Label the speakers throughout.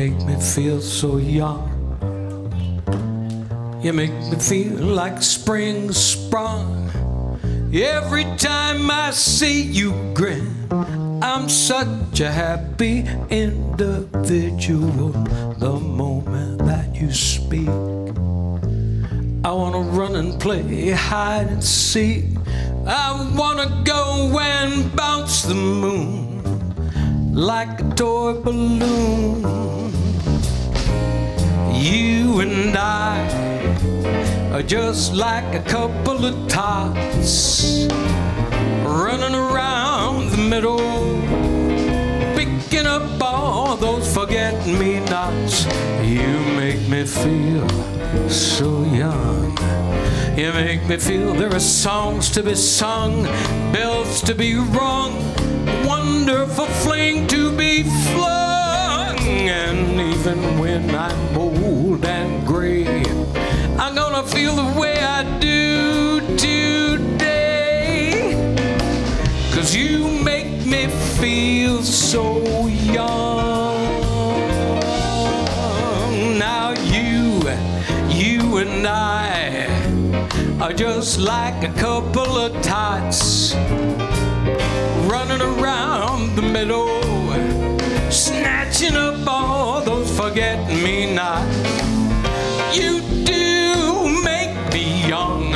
Speaker 1: Make me feel so young. You make me feel like spring sprung. Every time I see you grin, I'm such a happy individual. The moment that you speak, I wanna run and play hide and seek. I wanna go and bounce the moon like a toy balloon. You and I are just like a couple of tots running around the middle, picking up all those forget me nots. You make me feel so young. You make me feel there are songs to be sung, bells to be rung, wonderful fling to be flung. And even when I'm old and gray, I'm gonna feel the way I do today. Cause you make me feel so young. Now you, you and I are just like a couple of tots running around the meadow, snatching up all those forget me nots. You do make me young.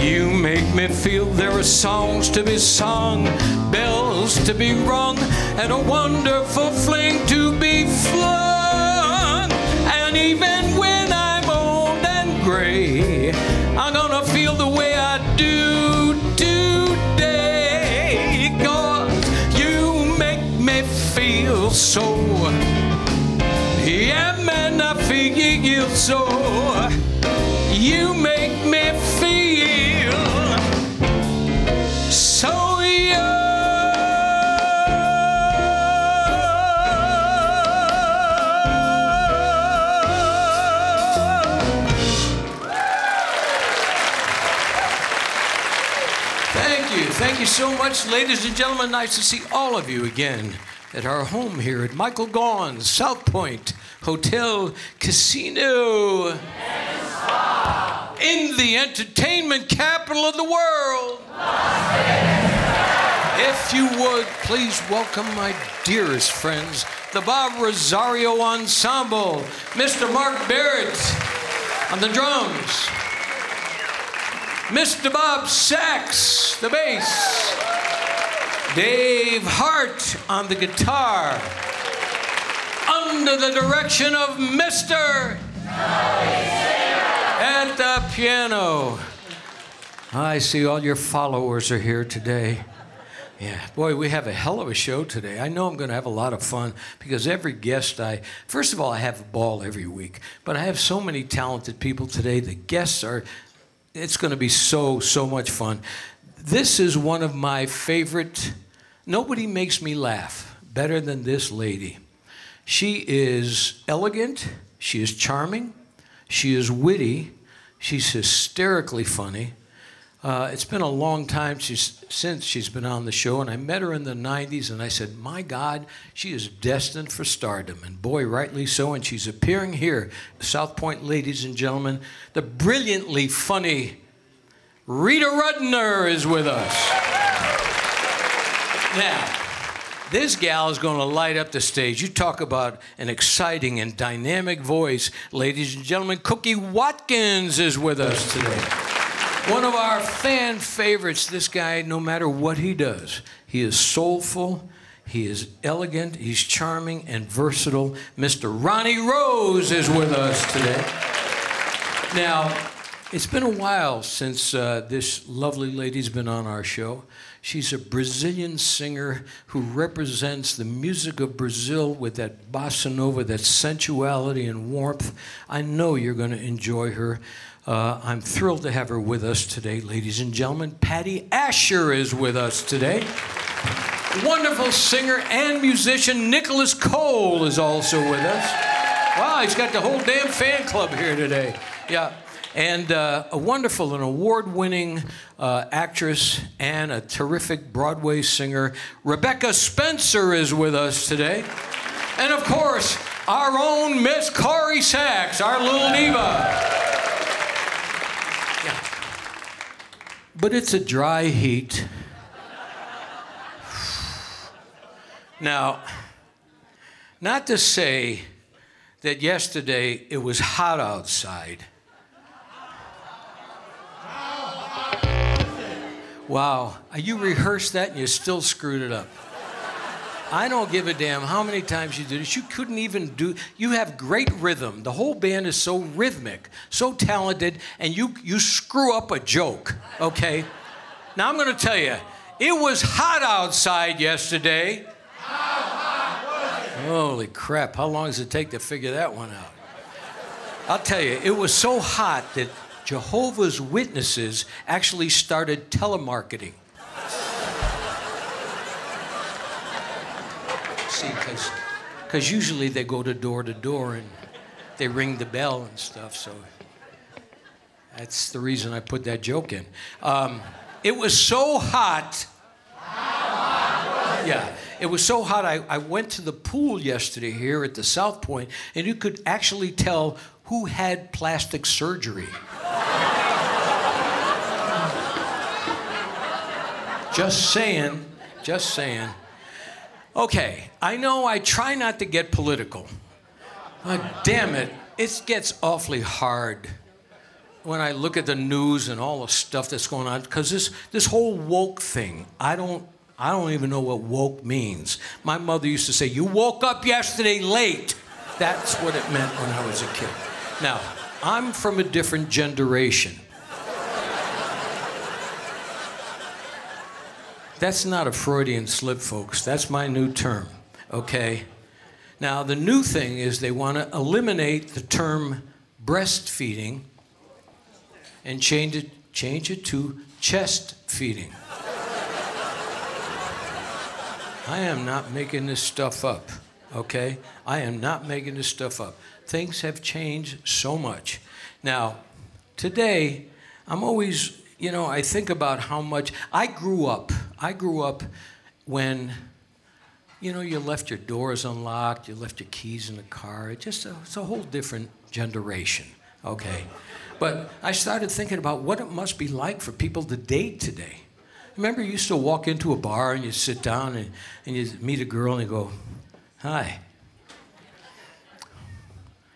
Speaker 1: You make me feel there are songs to be sung, bells to be rung, and a wonderful fling to be flung. And even when I'm old and gray, I'm gonna feel the way I do today. Cause you make me feel so. You make me feel so young. Thank you. Thank you so much, ladies and gentlemen. Nice to see all of you again at our home here at Michael Gaughan's South Point Hotel Casino. In the entertainment capital of the world. If you would, please welcome my dearest friends, the Bob Rosario Ensemble, Mr. Mark Barrett on the drums. Mr. Bob Sachs, the bass. Dave Hart on the guitar. Under the direction of Mr. At the piano. I see all your followers are here today. Yeah, boy, we have a hell of a show today. I know I'm going to have a lot of fun because every guest I, first of all, I have a ball every week, but I have so many talented people today. The guests are, it's going to be so, so much fun. This is one of my favorite, nobody makes me laugh better than this lady. She is elegant, she is charming, she is witty, she's hysterically funny. Uh, it's been a long time she's, since she's been on the show, and I met her in the 90s, and I said, My God, she is destined for stardom. And boy, rightly so. And she's appearing here, South Point, ladies and gentlemen. The brilliantly funny Rita Rudner is with us. Now, this gal is going to light up the stage. You talk about an exciting and dynamic voice. Ladies and gentlemen, Cookie Watkins is with us today. One of our fan favorites. This guy, no matter what he does, he is soulful, he is elegant, he's charming and versatile. Mr. Ronnie Rose is with us today. Now, It's been a while since uh, this lovely lady's been on our show. She's a Brazilian singer who represents the music of Brazil with that bossa nova, that sensuality and warmth. I know you're going to enjoy her. Uh, I'm thrilled to have her with us today, ladies and gentlemen. Patty Ascher is with us today. Wonderful singer and musician Nicholas Cole is also with us. Wow, he's got the whole damn fan club here today. Yeah and uh, a wonderful and award winning uh, actress and a terrific Broadway singer. Rebecca Spencer is with us today. And of course, our own Miss Corrie Sachs, our little Neva. But it's a dry heat. Now, not to say that yesterday it was hot outside. Wow. You rehearsed that and you still screwed it up. I don't give a damn how many times you did it. You couldn't even do. You have great rhythm. The whole band is so rhythmic, so talented, and you you screw up a joke. Okay. Now I'm to tell you, it was hot outside yesterday. How hot was it? Holy crap! How long does it take to figure that one out? I'll tell you, it was so hot that Jehovah's Witnesses actually started telemarketing. See, because usually they go to door to door and they ring the bell and stuff, so that's the reason I put that joke in. Um, it was so hot. Yeah, it was so hot. I, I went to the pool yesterday here at the South Point, and you could actually tell who had plastic surgery. Just saying, just saying. Okay, I know I try not to get political, but damn it, it gets awfully hard when I look at the news and all the stuff that's going on because this this whole woke thing, I don't I don't even know what woke means. My mother used to say, "You woke up yesterday late." That's what it meant when I was a kid. Now, I'm from a different generation. That's not a Freudian slip, folks. That's my new term, okay? Now, the new thing is they want to eliminate the term breastfeeding and change it, change it to chest feeding. I am not making this stuff up, okay? I am not making this stuff up. Things have changed so much. Now, today, I'm always you know, I think about how much I grew up. I grew up when, you know, you left your doors unlocked, you left your keys in the car. It just a, it's a whole different generation, okay? But I started thinking about what it must be like for people to date today. Remember, you used to walk into a bar and you sit down and, and you meet a girl and you go, Hi.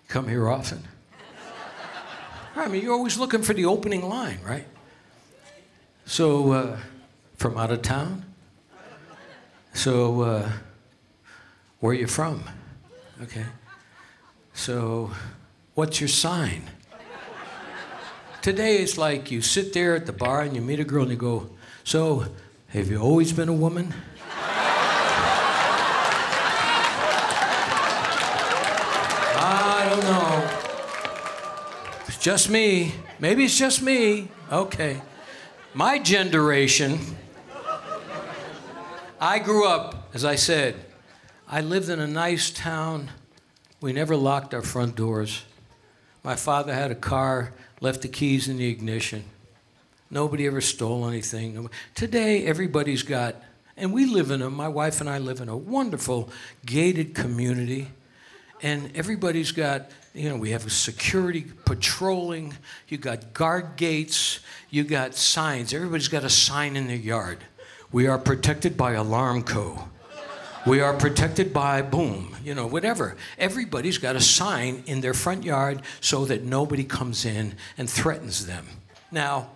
Speaker 1: Come here often? I mean, you're always looking for the opening line, right? So, uh, from out of town? So, uh, where are you from? Okay. So, what's your sign? Today it's like you sit there at the bar and you meet a girl and you go, So, have you always been a woman? I don't know. It's just me. Maybe it's just me. Okay. My generation, I grew up, as I said, I lived in a nice town. We never locked our front doors. My father had a car, left the keys in the ignition. Nobody ever stole anything. Today, everybody's got, and we live in a, my wife and I live in a wonderful gated community, and everybody's got you know, we have security patrolling, you got guard gates, you got signs. Everybody's got a sign in their yard. We are protected by Alarmco. We are protected by boom, you know, whatever. Everybody's got a sign in their front yard so that nobody comes in and threatens them. Now,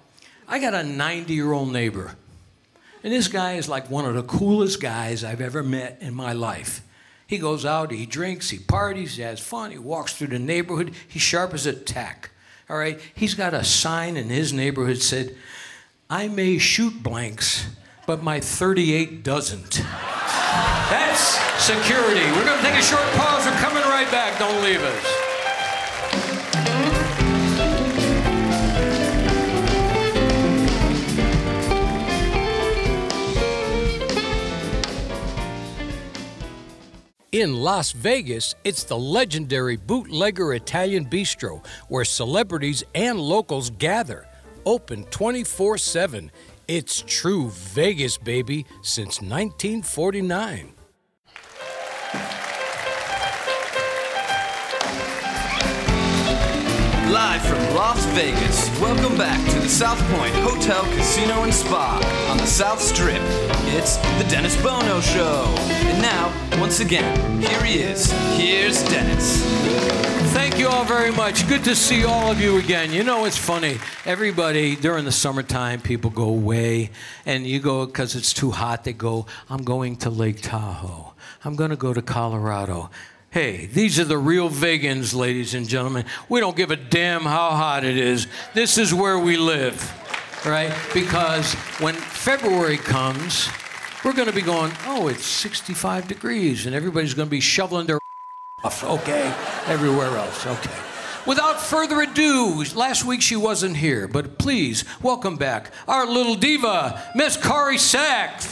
Speaker 1: I got a 90 year old neighbor, and this guy is like one of the coolest guys I've ever met in my life. He goes out, he drinks, he parties, he has fun, he walks through the neighborhood. He's sharp as a tack.
Speaker 2: All right, he's got a sign in his neighborhood said, "I may shoot blanks, but my 38 doesn't." That's security. We're going to take a short pause. We're coming right back. Don't leave us. In Las Vegas, it's the legendary Bootlegger Italian Bistro where celebrities and locals gather. Open 24 7. It's true Vegas, baby, since 1949.
Speaker 3: Live from Las Vegas, welcome back to the South Point Hotel, Casino, and Spa on the South Strip. It's the Dennis Bono Show. And now, once again, here he is. Here's Dennis.
Speaker 2: Thank you all very much. Good to see all of you again. You know, it's funny. Everybody, during the summertime, people go away, and you go because it's too hot. They go, I'm going to Lake Tahoe. I'm going to go to Colorado. Hey, these are the real vegans, ladies and gentlemen. We don't give a damn how hot it is. This is where we live, right? Because when February comes, we're going to be going, oh, it's 65 degrees, and everybody's going to be shoveling their off, okay? Everywhere else, okay. Without further ado, last week she wasn't here, but please welcome back our little diva, Miss Corrie Sachs.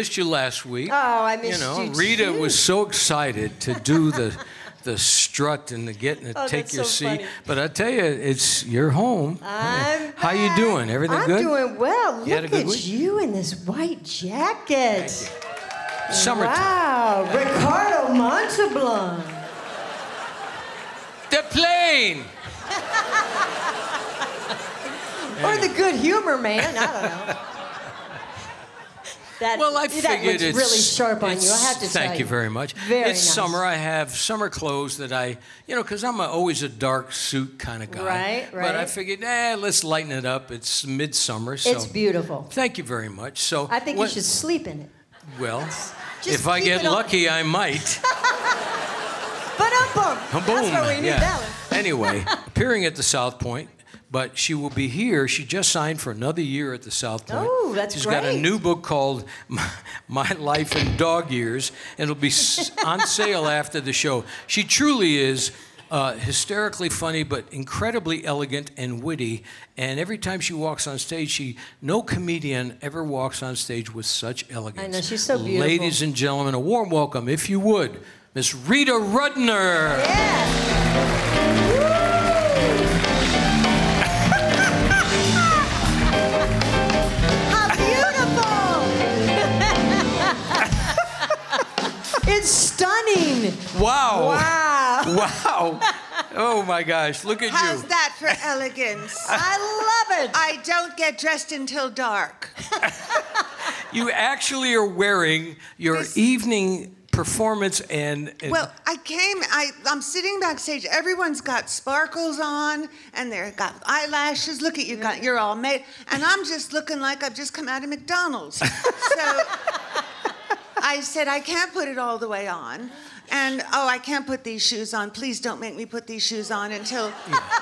Speaker 2: Missed you last week.
Speaker 1: Oh, I missed you
Speaker 2: know,
Speaker 1: you
Speaker 2: Rita
Speaker 1: too.
Speaker 2: was so excited to do the
Speaker 1: the strut and the getting to
Speaker 2: Oh,
Speaker 1: take your
Speaker 2: so
Speaker 1: seat.
Speaker 2: funny.
Speaker 1: But I tell you, it's you're home.
Speaker 2: I'm
Speaker 1: How you doing? Everything good?
Speaker 2: I'm doing well.
Speaker 1: You
Speaker 2: Look at
Speaker 1: week?
Speaker 2: you in this white jacket.
Speaker 1: Summertime.
Speaker 2: Wow, Ricardo Montalban.
Speaker 1: The plane.
Speaker 2: Or the good humor man. I don't know. That,
Speaker 1: Well, I
Speaker 2: that
Speaker 1: figured it's
Speaker 2: really sharp on you. I have to
Speaker 1: Thank you very much.
Speaker 2: Very
Speaker 1: it's
Speaker 2: nice.
Speaker 1: summer. I have summer clothes that I, you know, because I'm a, always a dark suit kind of guy.
Speaker 2: Right, right.
Speaker 1: But I figured, eh, let's lighten it up. It's midsummer, so.
Speaker 2: It's beautiful.
Speaker 1: Thank you very much. So
Speaker 2: I think
Speaker 1: what-
Speaker 2: you should sleep in it.
Speaker 1: Well, if I get
Speaker 2: it on.
Speaker 1: lucky, I might.
Speaker 2: But um, boom. That's what we need
Speaker 1: yeah.
Speaker 2: that one.
Speaker 1: Anyway, appearing at the South Point, but she will be here. She just signed for another year at the South Point.
Speaker 2: Oh, that's
Speaker 1: She's got a new book called My, My Life in Dog Years, and it'll be on sale after the show. She truly is. Uh, hysterically funny, but incredibly elegant and witty. And every time she walks on stage, she no comedian ever walks on stage with such elegance.
Speaker 2: I know, she's so beautiful.
Speaker 1: Ladies and gentlemen, a warm welcome, if you would, Miss Rita Rudner.
Speaker 2: Yeah.
Speaker 1: Wow.
Speaker 2: Wow.
Speaker 1: Wow. Oh my gosh, look at
Speaker 4: How's
Speaker 1: you.
Speaker 4: How's that for elegance?
Speaker 2: I love it.
Speaker 4: I don't get dressed until dark.
Speaker 1: You actually are wearing your
Speaker 4: This-
Speaker 1: evening performance and, and
Speaker 4: Well, I came, I, I'm sitting backstage. Everyone's got sparkles on and they've got eyelashes. Look at you, got, you're all made. And I'm just looking like I've just come out of McDonald's. so I said, I can't put it all the way on. And oh, I can't put these shoes on. Please don't make me put these shoes on until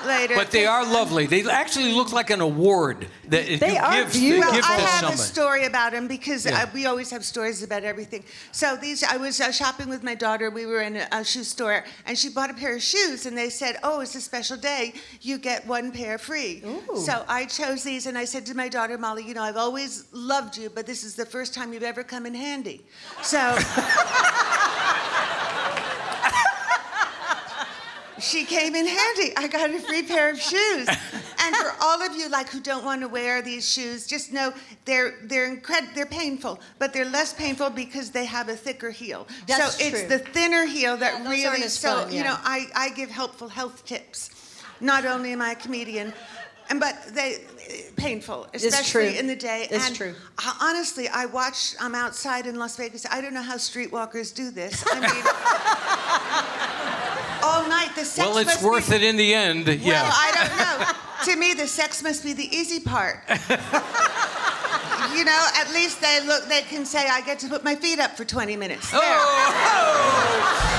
Speaker 4: later.
Speaker 1: but they are lovely. They actually look like an award that
Speaker 2: They
Speaker 1: you
Speaker 2: are
Speaker 1: give,
Speaker 2: beautiful.
Speaker 4: Well,
Speaker 1: give
Speaker 4: I have
Speaker 1: someone.
Speaker 4: a story about them because
Speaker 1: Yeah.
Speaker 4: uh, we always have stories about everything. So these, I was uh, shopping with my daughter. We were in a, a shoe store, and she bought a pair of shoes, and they said, "Oh, it's a special day. You get one pair free."
Speaker 2: Ooh.
Speaker 4: So I chose these, and I said to my daughter Molly, "You know, I've always loved you, but this is the first time you've ever come in handy." So. She came in handy. I got a free pair of shoes. And for all of you like who don't want to wear these shoes, just know they're they're incred- they're painful, but they're less painful because they have a thicker heel.
Speaker 2: That's
Speaker 4: so it's the thinner heel that
Speaker 2: Yeah,
Speaker 4: really so
Speaker 2: fun,
Speaker 4: you know I, I give helpful health tips. Not only am I a comedian, and but they painful, especially
Speaker 2: true.
Speaker 4: in the day.
Speaker 2: It's
Speaker 4: and
Speaker 2: true.
Speaker 4: I- honestly, I watch. I'm outside in Las Vegas. I don't know how streetwalkers do this. I mean, all night the sex
Speaker 1: well, it's worth
Speaker 4: be,
Speaker 1: it in the end.
Speaker 4: Well,
Speaker 1: yeah.
Speaker 4: I don't know. to me, the sex must be the easy part. you know, at least they look. They can say, "I get to put my feet up for 20 minutes." Oh. There.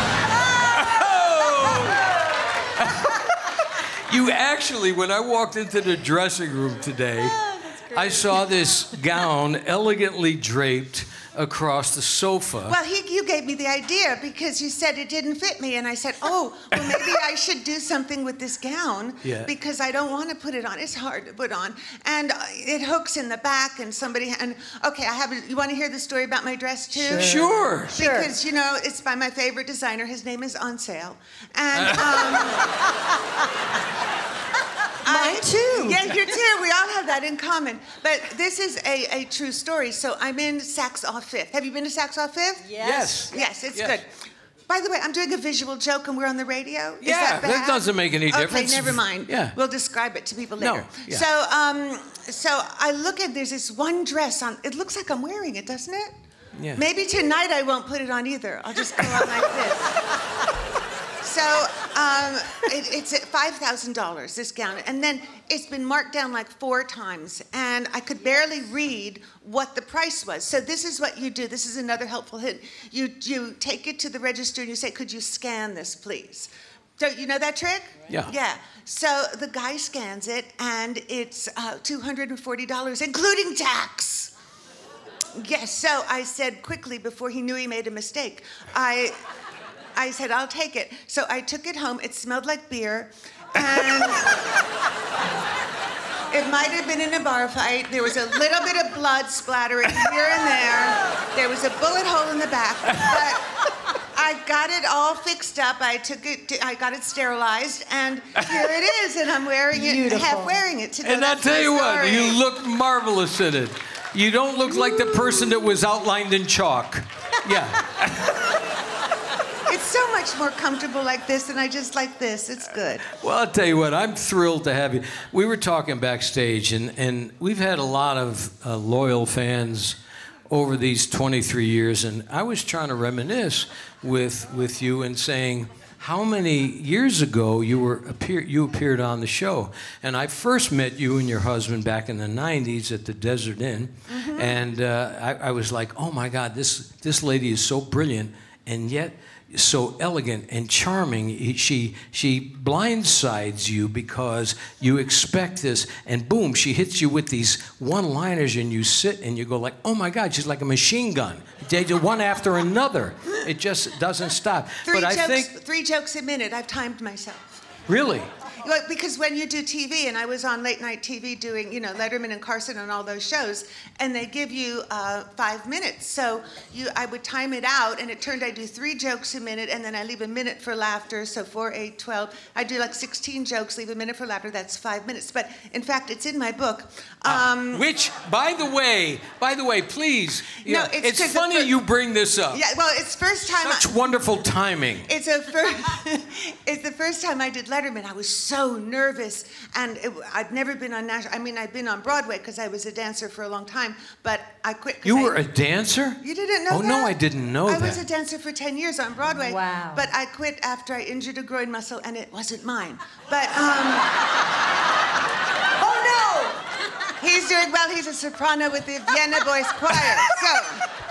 Speaker 1: You actually, when I walked into the dressing room today, oh, I saw this gown elegantly draped across the sofa.
Speaker 4: Well, he, you gave me the idea because you said it didn't fit me, and I said, "Oh, well, maybe I should do something with this gown
Speaker 1: Yeah.
Speaker 4: because I don't want to put it on. It's hard to put on, and uh, it hooks in the back, and somebody and okay, I have. A, you want to hear the story about my dress too?
Speaker 1: Sure.
Speaker 2: Sure.
Speaker 4: Because you know it's by my favorite designer. His name is On Sale, and um,
Speaker 2: Mine too.
Speaker 4: yeah, you too. We all have that in common. But this is a, a true story. So I'm in Saks Off Fifth. Have you been to Saks Off Fifth?
Speaker 1: Yes.
Speaker 4: Yes, it's
Speaker 1: Yes.
Speaker 4: good. By the way, I'm doing a visual joke and we're on the radio. Is
Speaker 1: Yeah,
Speaker 4: that,
Speaker 1: that
Speaker 4: bad?
Speaker 1: doesn't make any difference.
Speaker 4: Okay, never mind.
Speaker 1: Yeah.
Speaker 4: We'll describe it to people
Speaker 1: No,
Speaker 4: later.
Speaker 1: yeah.
Speaker 4: So, um, so I look at there's this one dress on. It looks like I'm wearing it, doesn't it?
Speaker 1: Yeah.
Speaker 4: Maybe tonight I won't put it on either. I'll just go on like this. So it, it's at five thousand dollars this gown, and then it's been marked down like four times, and I could barely read what the price was. So this is what you do. This is another helpful hint. You you take it to the register and you say, "Could you scan this, please?" Don't you know that trick?
Speaker 1: Yeah.
Speaker 4: Yeah. So the guy scans it, and it's uh, two hundred and forty dollars, including tax. Yes. So I said quickly before he knew he made a mistake. I. I said, I'll take it. So I took it home. It smelled like beer. And it might have been in a bar fight. There was a little bit of blood splattering here and there. There was a bullet hole in the back. But I I got it all fixed up. I took it. To, I got it sterilized, and here it is. And I'm wearing it,
Speaker 2: Beautiful.
Speaker 4: half wearing it today.
Speaker 1: And I'll tell
Speaker 4: my
Speaker 1: you what, you look marvelous in it. You don't look like the person that was outlined in chalk. Yeah.
Speaker 4: So much more comfortable like this, and I just like this. It's good.
Speaker 1: Well, I'll tell you what, I'm thrilled to have you. We were talking backstage, and, and we've had a lot of uh, loyal fans over these 23 years, and I was trying to reminisce with, with you and saying, how many years ago you were appear, you appeared on the show, and I first met you and your husband back in the '90s at the Desert Inn, and uh, I, I was like, oh my God, this this lady is so brilliant, and yet so elegant and charming. She she blindsides you because you expect this, and boom, she hits you with these one-liners, and you sit and you go like, "Oh my God, she's like a machine gun." They do one after another. It just doesn't stop.
Speaker 4: Three
Speaker 1: but I think
Speaker 4: three jokes a minute. I've timed myself.
Speaker 1: really,
Speaker 4: Well, because when you do TV, and I was on late night TV doing, you know, Letterman and Carson and all those shows, and they give you uh, five minutes. So you, I would time it out, and it turned I do three jokes a minute, and then I leave a minute for laughter. So four, eight, twelve. I do like 16 jokes, leave a minute for laughter. That's five minutes. But in fact, it's in my book. Um,
Speaker 1: which, by the way, by the way, please,
Speaker 4: No,
Speaker 1: yeah,
Speaker 4: it's
Speaker 1: it's funny
Speaker 4: fir-
Speaker 1: you bring this up.
Speaker 4: yeah, well, it's first time. I-
Speaker 1: Such wonderful timing.
Speaker 4: It's a fir- it's the first time I did Letterman. I was so nervous, and it, I'd never been on national. I mean, I'd been on Broadway because I was a dancer for a long time, but I quit.
Speaker 1: You were a dancer?
Speaker 4: You didn't know
Speaker 1: Oh
Speaker 4: that?
Speaker 1: no, I didn't know
Speaker 4: I
Speaker 1: that.
Speaker 4: was a dancer for ten years on Broadway.
Speaker 2: Wow.
Speaker 4: But I quit after I injured a groin muscle, and it wasn't mine. But um. oh no! He's doing well. He's a soprano with the Vienna Boys Choir. So.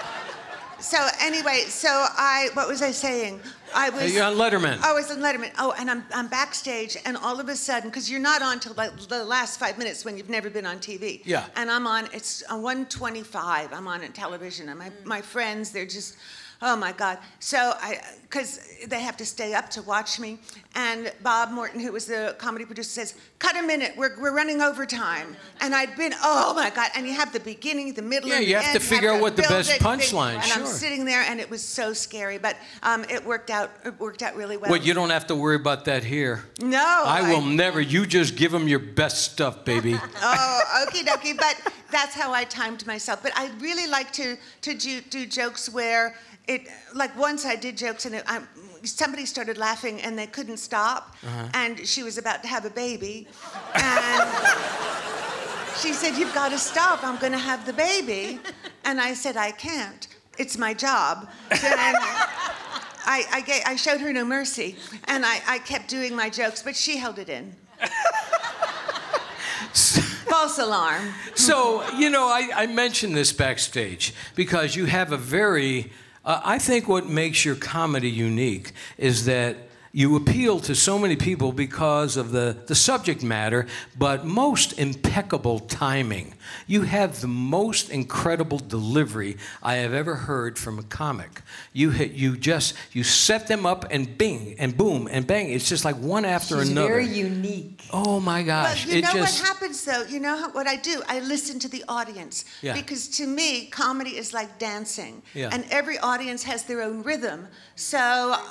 Speaker 4: So anyway, so I what was I saying? I was
Speaker 1: you're on Letterman.
Speaker 4: Oh, I was on Letterman. Oh, and I'm I'm backstage, and all of a sudden, because you're not on till like the last five minutes when you've never been on TV.
Speaker 1: Yeah.
Speaker 4: And I'm on. It's on 125. I'm on television, and my my friends, they're just. Oh my God! So I, because they have to stay up to watch me, and Bob Morton, who was the comedy producer, says, "Cut a minute. We're, we're running overtime." And I'd been, oh my God! And you have the beginning, the middle,
Speaker 1: Yeah,
Speaker 4: and
Speaker 1: you have to figure out what the best punchline,
Speaker 4: And I'm sitting there, and it was so scary, but um, it worked out. It worked out really well.
Speaker 1: Well, you don't have to worry about that here.
Speaker 4: No,
Speaker 1: I will never. You just give them your best stuff, baby.
Speaker 4: Oh, okie dokie. But that's how I timed myself. But I really like to to do, do jokes where it like once I did jokes and it, I, somebody started laughing and they couldn't stop, uh-huh. and she was about to have a baby, and. She said, You've got to stop. I'm going to have the baby. And I said, I can't. It's my job. And I, I, ga- I showed her no mercy. And I, I kept doing my jokes, but she held it in. False alarm.
Speaker 1: So, you know, I, I mentioned this backstage because you have a very, uh, I think what makes your comedy unique is that you appeal to so many people because of the, the subject matter, but most impeccable timing. You have the most incredible delivery I have ever heard from a comic. You hit, you just you set them up and bing and boom and bang. It's just like one after
Speaker 2: She's
Speaker 1: another.
Speaker 2: very unique.
Speaker 1: oh my
Speaker 4: Well,
Speaker 1: gosh!
Speaker 4: you
Speaker 1: it
Speaker 4: know
Speaker 1: just
Speaker 4: what happens though? You know how, what I do? I listen to the audience.
Speaker 1: Yeah.
Speaker 4: Because to me, comedy is like dancing.
Speaker 1: Yeah.
Speaker 4: And every audience has their own rhythm. So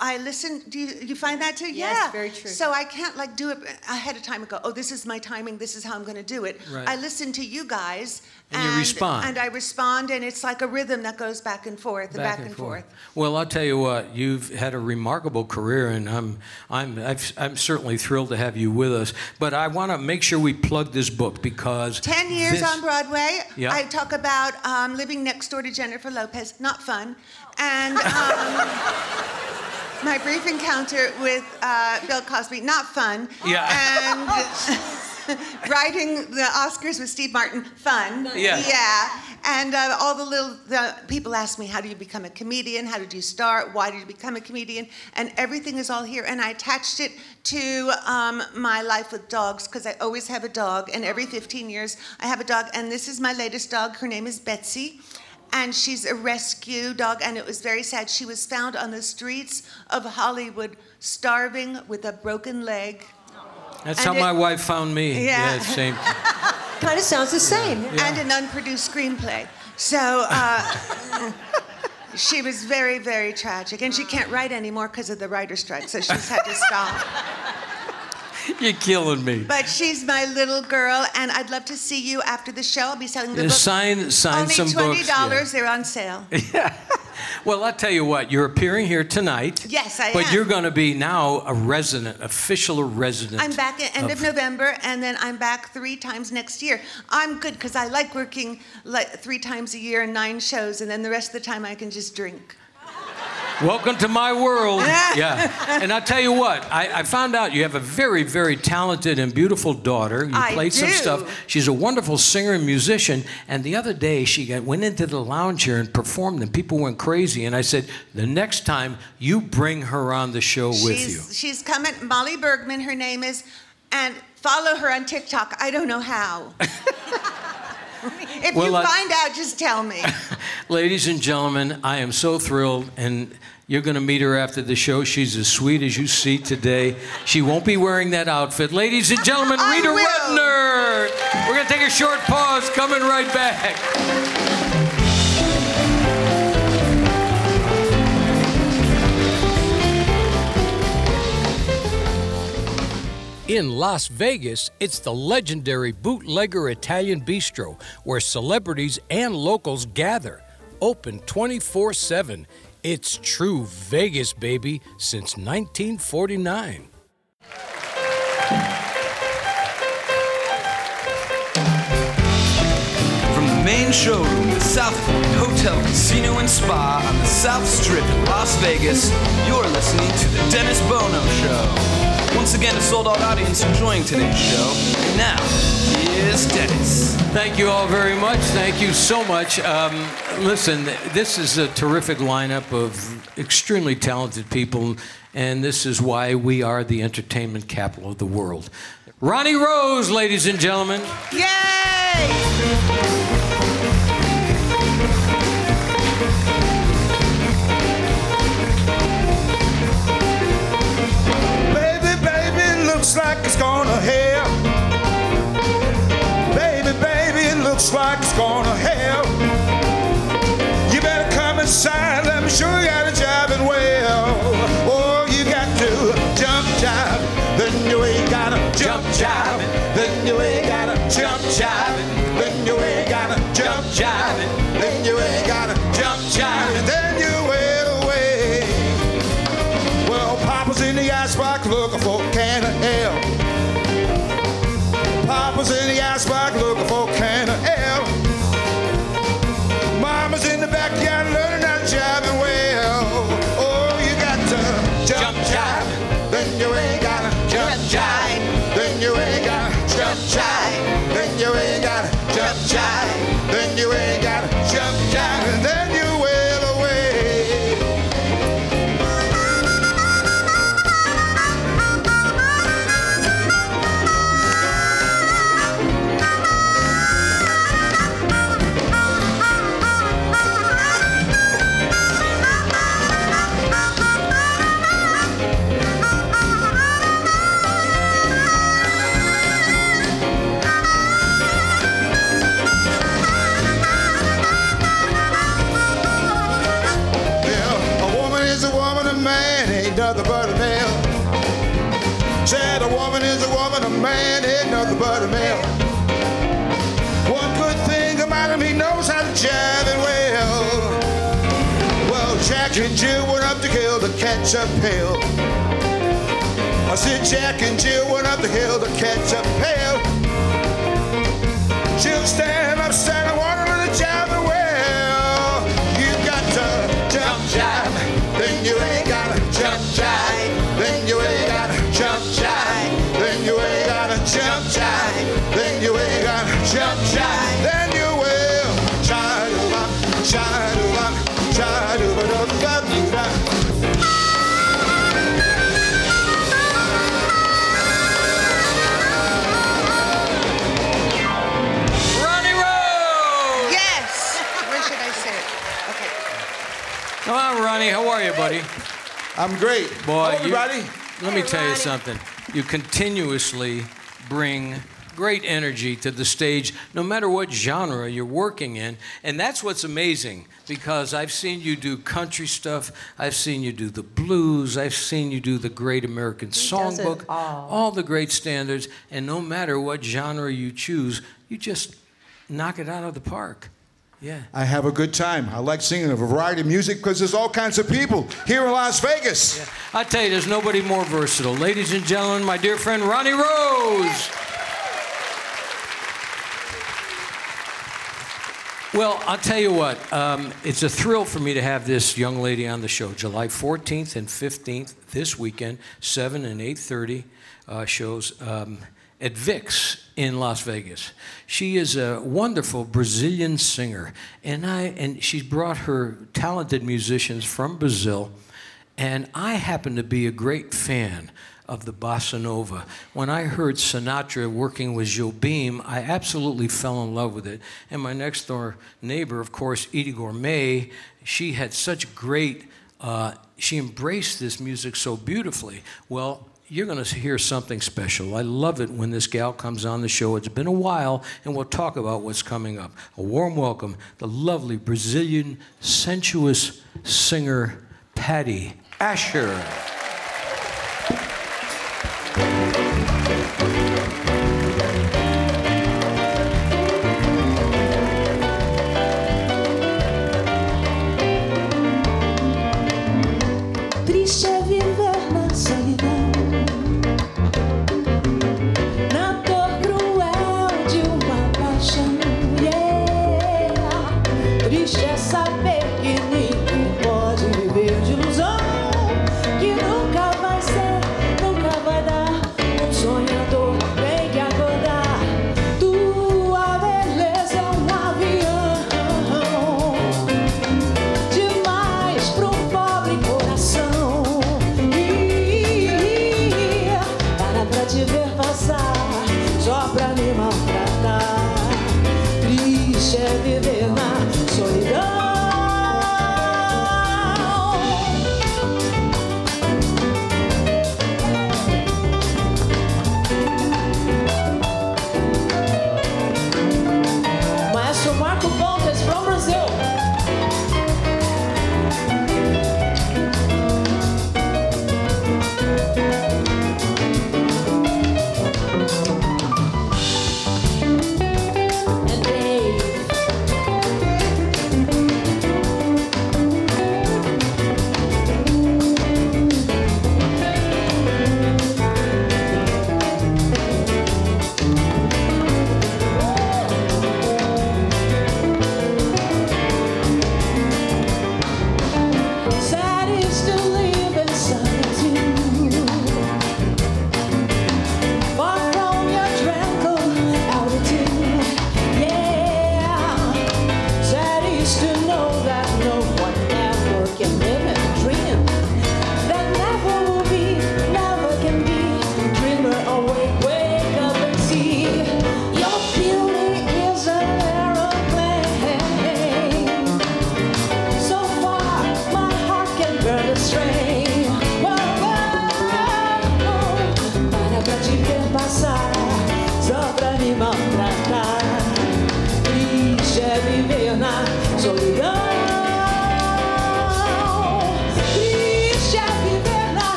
Speaker 4: I listen. Do you, you find that too?
Speaker 2: Yes,
Speaker 4: yeah.
Speaker 2: very true.
Speaker 4: So I can't like do it ahead of time and go, oh, this is my timing. This is how I'm going to do it.
Speaker 1: Right.
Speaker 4: I listen to you guys.
Speaker 1: And you respond.
Speaker 4: And I respond, and it's like a rhythm that goes back and forth and back, and forth.
Speaker 1: Well, I'll tell you what, you've had a remarkable career, and I'm, I'm, I've, I'm certainly thrilled to have you with us. But I want to make sure we plug this book because
Speaker 4: 10 years
Speaker 1: this-
Speaker 4: on Broadway.
Speaker 1: Yeah.
Speaker 4: I talk about um, living next door to Jennifer Lopez. Not fun. And um, my brief encounter with uh, Bill Cosby. Not fun.
Speaker 1: Yeah.
Speaker 4: And writing the Oscars with Steve Martin. Fun.
Speaker 1: Yeah.
Speaker 4: Yeah. And uh, all the little the people ask me, how do you become a comedian? How did you start? Why did you become a comedian? And everything is all here. And I attached it to um, my life with dogs because I always have a dog. And every 15 years, I have a dog. And this is my latest dog. Her name is Betsy. And she's a rescue dog. And it was very sad. She was found on the streets of Hollywood, starving with a broken leg.
Speaker 1: That's
Speaker 4: and
Speaker 1: how
Speaker 4: it-
Speaker 1: my wife found me.
Speaker 4: Yeah.
Speaker 1: same.
Speaker 2: Kind of sounds the same.
Speaker 4: and an unproduced screenplay. So, uh, she was very, very tragic. And she can't write anymore because of the writer's strike, so she's had to stop.
Speaker 1: You're killing me.
Speaker 4: But she's my little girl, and I'd love to see you after the show. I'll be selling the
Speaker 1: Uh,
Speaker 4: book.
Speaker 1: sign- sign
Speaker 4: Only
Speaker 1: some
Speaker 4: twenty
Speaker 1: books, yeah.
Speaker 4: dollars. They're on sale. Yeah.
Speaker 1: Well, I'll tell you what, you're appearing here tonight.
Speaker 4: Yes, I
Speaker 1: But
Speaker 4: am.
Speaker 1: But you're going to be now a resident, official resident.
Speaker 4: I'm back at end of, November, and then I'm back three times next year. I'm good because I like working like three times a year and nine shows, and then the rest of the time I can just drink.
Speaker 1: Welcome to my world. yeah. And I'll tell you what, I, I found out you have a very, very talented and beautiful daughter. You
Speaker 4: I
Speaker 1: played some stuff. She's a wonderful singer and musician. And the other day, she got, went into the lounge here and performed, and people went crazy. And I said, the next time, you bring her on the show with you.
Speaker 4: She's coming. Molly Bergman, her name is, and follow her on TikTok. I don't know how. if
Speaker 1: Well,
Speaker 4: you
Speaker 1: I-
Speaker 4: find out, just tell me.
Speaker 1: Ladies and gentlemen, I am so thrilled, and you're going to meet her after the show. She's as sweet as you see today. She won't be wearing that outfit. Ladies and gentlemen, Rita
Speaker 4: will.
Speaker 1: Rudner. We're going to take a short pause, coming right back. In Las Vegas, it's the legendary Bootlegger Italian Bistro, where celebrities and locals gather. Open 24 7. It's true Vegas, baby, since 1949.
Speaker 3: Main showroom, the South Point Hotel, Casino, and Spa on the South Strip in Las Vegas, you're listening to The Dennis Bono Show. Once again, a sold out audience enjoying today's show. And now, here's Dennis.
Speaker 1: Thank you all very much. Thank you so much. Um, listen, this is a terrific lineup of extremely talented people, and this is why we are the entertainment capital of the world. Ronnie Rose, ladies and gentlemen.
Speaker 4: Yay!
Speaker 5: Like it's gonna hell. Baby, baby, it looks like it's gonna hell. You better come inside, let me show you how to jive it well. Oh, you got to jump jive, then you ain't gotta jump jive, then you ain't gotta jump jive, Papa's in the icebox looking for a can of ale. Mama's in the backyard learning how to jive and well. Oh, you got to jump jive, then you ain't gotta jump jive, then you ain't gotta jump jive, then you ain't gotta jump jive, Jill went up the hill to the ketchup pail. I said Jack and Jill went up the hill to catch a pail. Jill stand up, stand water
Speaker 1: Ronnie. How are you, buddy?
Speaker 5: I'm great.
Speaker 1: Boy,
Speaker 5: Hello,
Speaker 1: you-
Speaker 5: everybody.
Speaker 1: Let me
Speaker 4: Hey,
Speaker 1: tell you something. You continuously bring great energy to the stage, no matter what genre you're working in. And that's what's amazing because I've seen you do country stuff, I've seen you do the blues, I've seen you do the Great American
Speaker 6: does it
Speaker 1: Songbook,
Speaker 6: all.
Speaker 1: all the great standards. And no matter what genre you choose, you just knock it out of the park. Yeah.
Speaker 5: I have a good time. I like singing a variety of music because there's all kinds of people here in Las Vegas. Yeah.
Speaker 1: I tell you, there's nobody more versatile. Ladies and gentlemen, my dear friend Ronnie Rose. Well, I'll tell you what, um, it's a thrill for me to have this young lady on the show. July 14th and 15th this weekend, 7 and 8:30 uh, shows um, at Vic's in Las Vegas. She is a wonderful Brazilian singer, and I and she's brought her talented musicians from Brazil. And I happen to be a great fan of the bossa nova. When I heard Sinatra working with Jobim, I absolutely fell in love with it. And my next door neighbor, of course, Eydie Gormé, she had such great, uh, she embraced this music so beautifully. Well, you're going to hear something special. I love it when this gal comes on the show. It's been a while, and we'll talk about what's coming up. A warm welcome, the lovely Brazilian sensuous singer, Patty
Speaker 6: Ascher.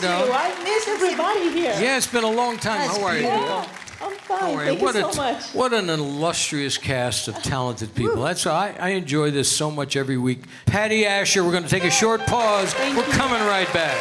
Speaker 1: Come
Speaker 6: I
Speaker 1: on
Speaker 6: miss. You. I miss everybody here.
Speaker 1: Yeah, it's been a long time.
Speaker 6: That's
Speaker 1: How are you?
Speaker 6: beautiful. I'm fine.
Speaker 1: How are you?
Speaker 6: Thank
Speaker 1: What
Speaker 6: you
Speaker 1: a
Speaker 6: so much.
Speaker 1: what an illustrious cast of talented people. That's I, I enjoy this so much every week. Patty Ascher. We're going to take a short pause.
Speaker 6: Thank
Speaker 1: We're
Speaker 6: you.
Speaker 1: coming right back.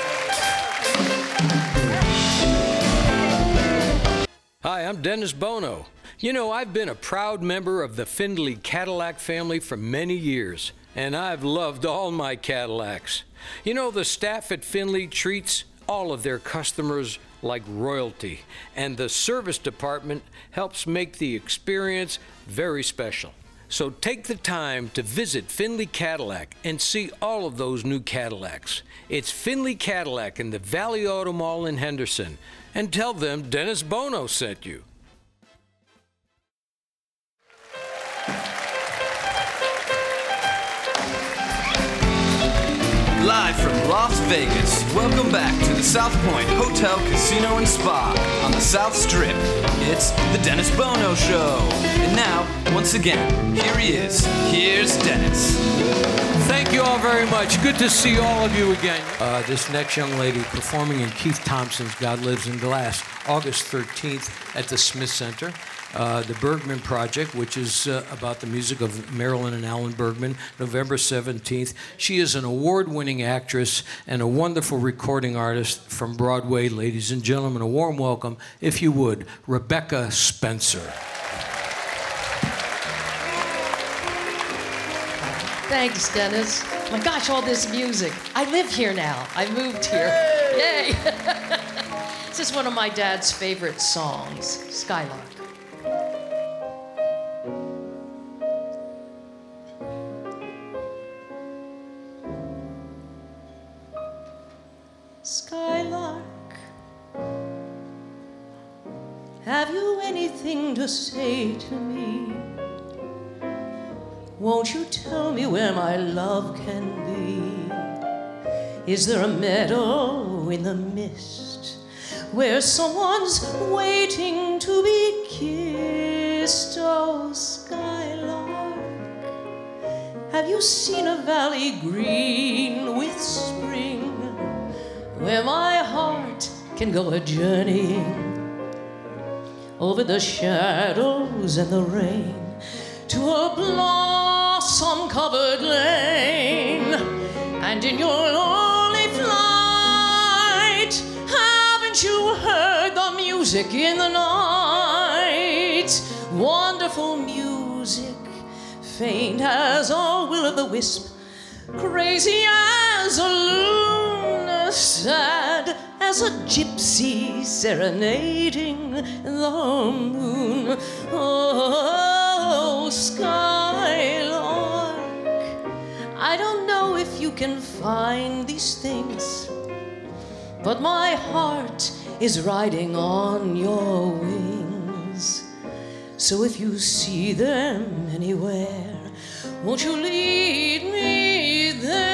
Speaker 1: Hi, I'm Dennis Bono. You know, I've been a proud member of the Findlay Cadillac family for many years, and I've loved all my Cadillacs. You know, the staff at Findlay treats all of their customers like royalty, and the service department helps make the experience very special. So take the time to visit Findlay Cadillac and see all of those new Cadillacs. It's Findlay Cadillac in the Valley Auto Mall in Henderson. And tell them Dennis Bono sent you.
Speaker 3: Live from Las Vegas, welcome back to the South Point Hotel, Casino, and Spa on the South Strip. It's the Dennis Bono Show. And now, once again, here he is. Here's Dennis.
Speaker 1: Thank you all very much. Good to see all of you again. Uh, this next young lady performing in Keith Thompson's God Lives in Glass, August 13th at the Smith Center. Uh, the Bergman Project, which is uh, about the music of Marilyn and Alan Bergman, November 17th. She is an award winning actress and a wonderful recording artist from Broadway. Ladies and gentlemen, a warm welcome, if you would, Rebecca Spencer.
Speaker 6: Thanks, Dennis. My gosh, all this music. I live here now. I moved here. Yay! this is one of my dad's favorite songs, Skylark. Skylark, have you anything to say to me? Won't you tell me where my love can be? Is there a meadow in the mist where someone's waiting to be kissed? Oh, skylark, have you seen a valley green with spring where my heart can go a journeying over the shadows and the rain to a blossom covered lane. And in your lonely flight, haven't you heard the music in the night? Wonderful music, faint as a will o' the wisp, crazy as a loon, sad as a gypsy serenading the moon. Oh, skylark, I don't know if you can find these things, but my heart is riding on your wings. So if you see them anywhere, won't you lead me there?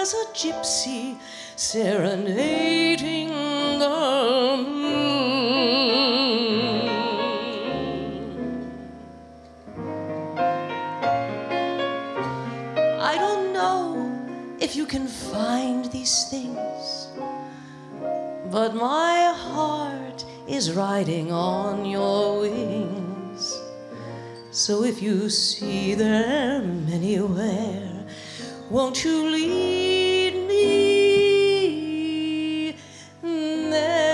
Speaker 6: As a gypsy serenading the moon. I don't know if you can find these things, but my heart is riding on your wings. So if you see them anywhere, won't you lead me there?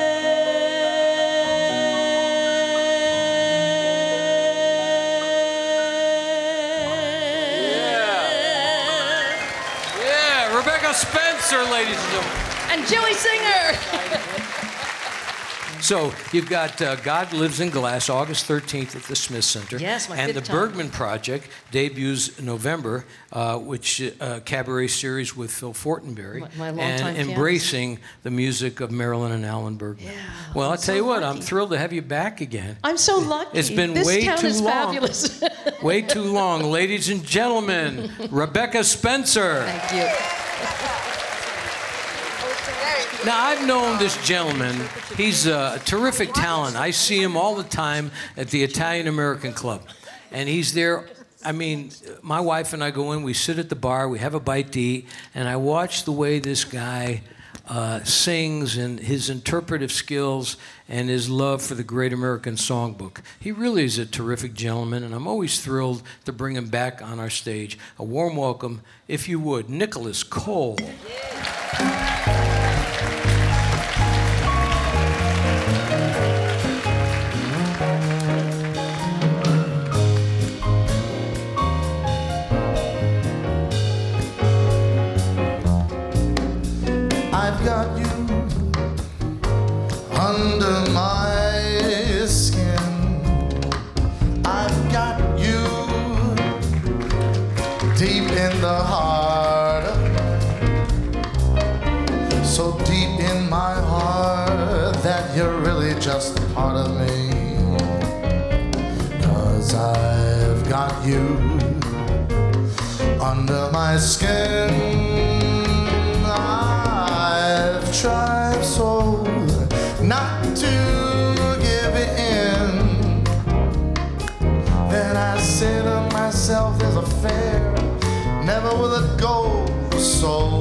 Speaker 1: Yeah, Yeah, Rebecca Spencer, ladies and gentlemen.
Speaker 6: And Joey Singer.
Speaker 1: So you've got uh, God Lives in Glass, August 13th at the Smith Center.
Speaker 6: Yes, my
Speaker 1: And the
Speaker 6: time.
Speaker 1: Bergman Project debuts November, uh, which uh, cabaret series with Phil Fortenberry,
Speaker 6: My- my
Speaker 1: and
Speaker 6: longtime pianist.
Speaker 1: embracing the music of Marilyn and Alan Bergman.
Speaker 6: Yeah,
Speaker 1: well, I'll tell you what, I'm thrilled to have you back again.
Speaker 6: I'm so lucky.
Speaker 1: It's been
Speaker 6: this
Speaker 1: way
Speaker 6: town
Speaker 1: too
Speaker 6: is
Speaker 1: long.
Speaker 6: fabulous.
Speaker 1: Way too long, ladies and gentlemen. Rebecca Spencer.
Speaker 6: Thank you.
Speaker 1: Now, I've known this gentleman. He's a terrific talent. I see him all the time at the Italian American Club. And he's there. I mean, my wife and I go in, we sit at the bar, we have a bite to eat, and I watch the way this guy uh, sings and his interpretive skills and his love for the great American songbook. He really is a terrific gentleman, and I'm always thrilled to bring him back on our stage. A warm welcome, if you would, Nicholas Cole.
Speaker 7: I've so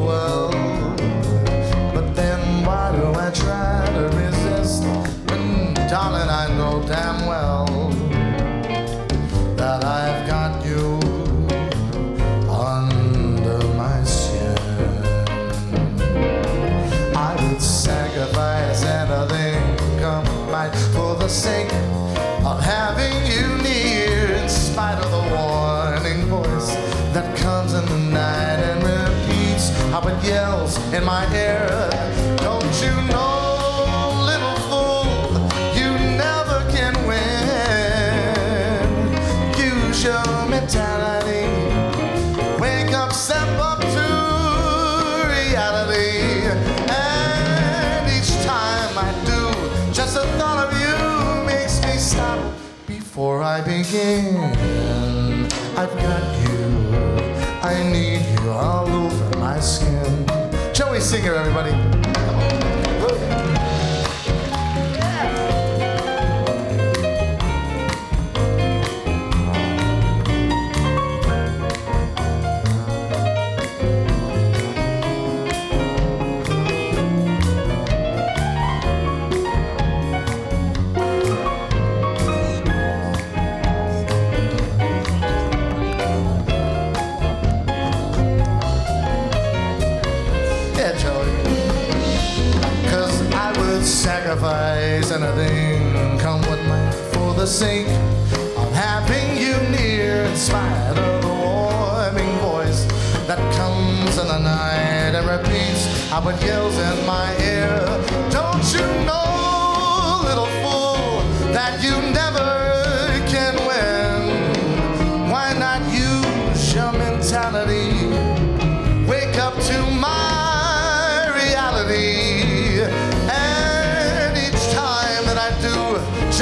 Speaker 7: before I begin. I've got you, I need you all over my skin. Joey Singer, everybody. Sacrifice anything, come what might, for the sake of having you near, in spite of the warming voice that comes in the night and repeats how it yells in my ear. Don't you know, little fool, that you never can win? Why not use your mentality? Wake up to my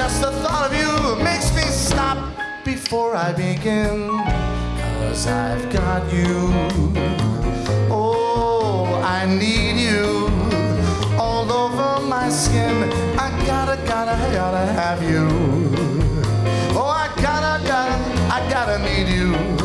Speaker 7: just the thought of you makes me stop before I begin. Cause I've got you. Oh, I need you all over my skin. I gotta, gotta, gotta have you. Oh, I gotta, gotta, I gotta need you.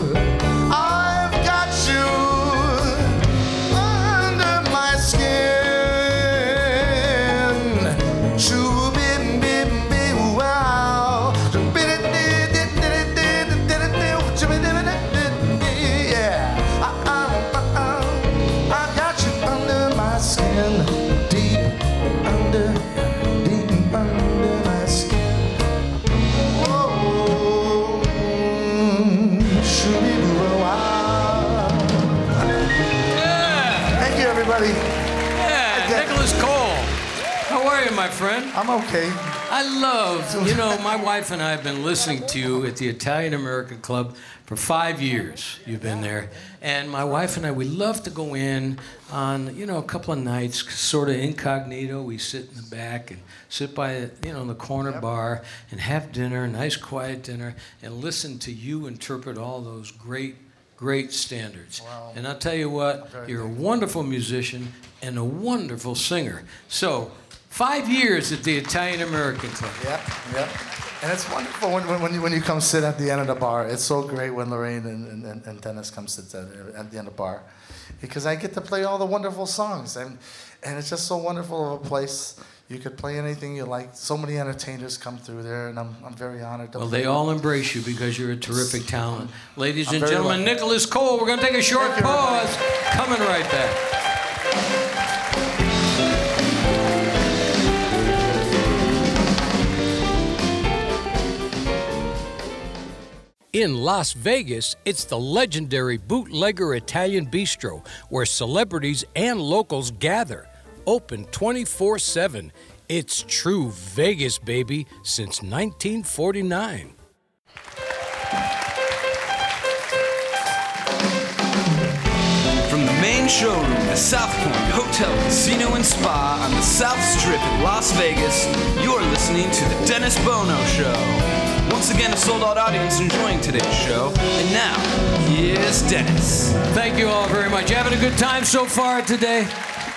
Speaker 1: Friend?
Speaker 7: I'm okay.
Speaker 1: I love, you know, my wife and I have been listening to you at the Italian American Club for five years. You've been there. And my wife and I, we love to go in on, you know, a couple of nights, sort of incognito. We sit in the back and sit by, you know, in the corner bar and have dinner, nice quiet dinner, and listen to you interpret all those great, great standards.
Speaker 7: Wow.
Speaker 1: And I'll tell you what, you're a wonderful musician and a wonderful singer. So, five years at the Italian American Club.
Speaker 7: Yep, yep. And it's wonderful when, when, you, when you come sit at the end of the bar. It's so great when Lorraine and, and, and Dennis come sit at, at the end of the bar. Because I get to play all the wonderful songs. And, and it's just so wonderful of a place. You could play anything you like. So many entertainers come through there, and I'm, I'm very honored to
Speaker 1: Well, they all embrace you because you're a terrific talent. Ladies
Speaker 7: I'm
Speaker 1: and gentlemen,
Speaker 7: lucky.
Speaker 1: Nicholas Cole, we're going to take a short
Speaker 7: Thank
Speaker 1: pause. Coming right back. In Las Vegas, it's the legendary Bootlegger Italian Bistro, where celebrities and locals gather. Open 24 7. It's true Vegas, baby, since 1949.
Speaker 3: From the main showroom, the South Point Hotel, Casino, and Spa on the South Strip in Las Vegas, you're listening to The Dennis Bono Show. Once again, a sold out audience enjoying today's show. And now, here's Dennis.
Speaker 1: Thank you all very much. You having a good time so far today?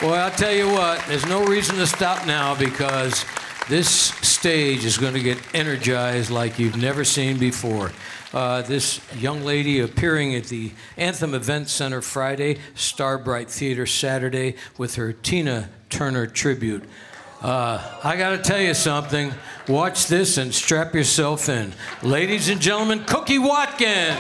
Speaker 1: Boy, I'll tell you what, there's no reason to stop now because this stage is going to get energized like you've never seen before. Uh, this young lady appearing at the Anthem Event Center Friday, Starbright Theater Saturday with her Tina Turner tribute. Uh, I got to tell you something. Watch this and strap yourself in. Ladies and gentlemen, Cookie Watkins.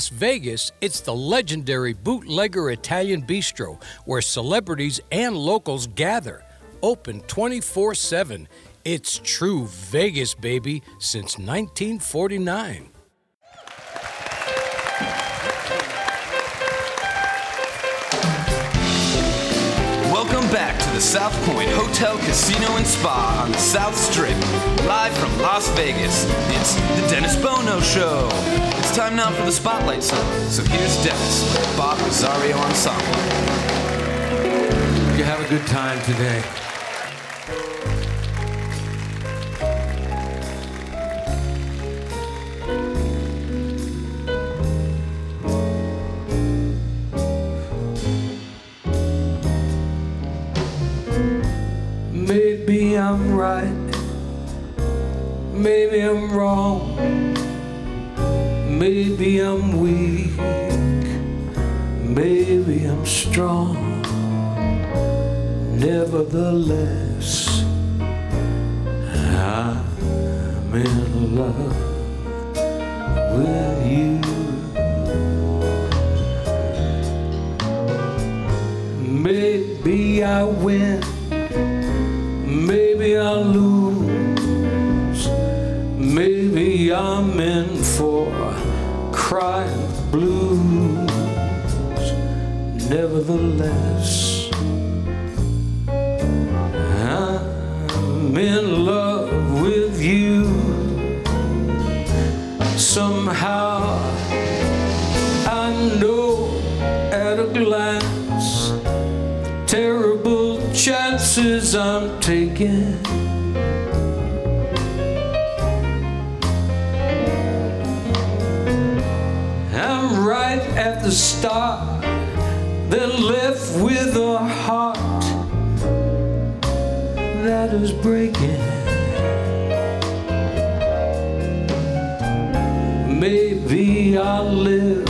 Speaker 1: Las Vegas, it's the legendary Bootlegger Italian Bistro, where celebrities and locals gather. Open 24 7. It's true Vegas, baby, since 1949.
Speaker 3: Welcome back to the South Point Hotel, Casino, and Spa on the South Strip. Live from Las Vegas, it's the Dennis Bono Show. It's time now for the Spotlight song. So here's Dennis Bob Rosario Ensemble.
Speaker 1: You have a good time today. Maybe I'm right. Maybe I'm wrong. Maybe I'm weak. Maybe I'm strong. Nevertheless, I'm in love with you. Maybe I win, maybe I lose, maybe I'm in for blues. Nevertheless, I'm in love with you. Somehow I know at a glance terrible chances I'm taking. The start, then left with a heart that is breaking. Maybe I'll live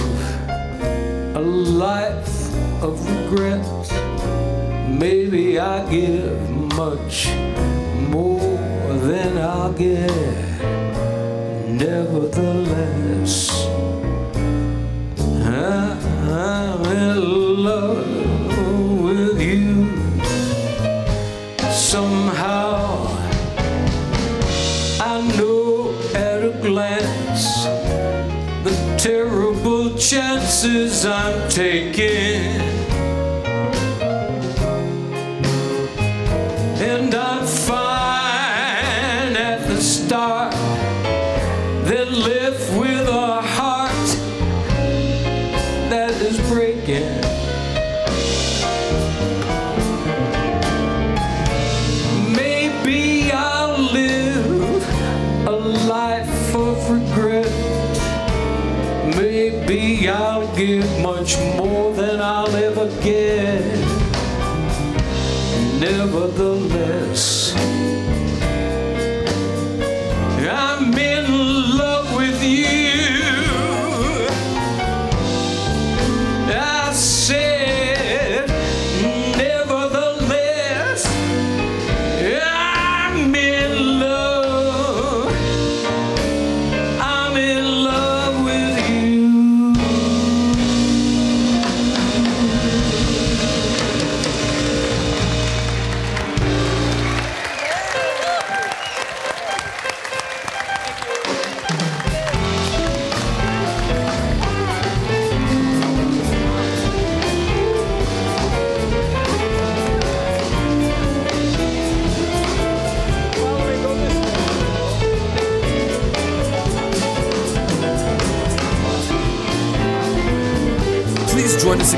Speaker 1: a life of regret. Maybe I give much more than I'll get. Nevertheless, chances I'm taking. Give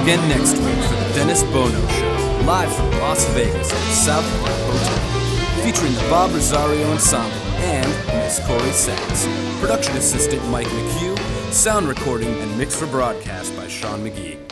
Speaker 3: again next week for the Dennis Bono Show, live from Las Vegas at the South Point Hotel, featuring the Bob Rosario Ensemble and Miss Corrie Sachs. Production assistant Mike McHugh, sound recording and mix for broadcast by Sean McGee.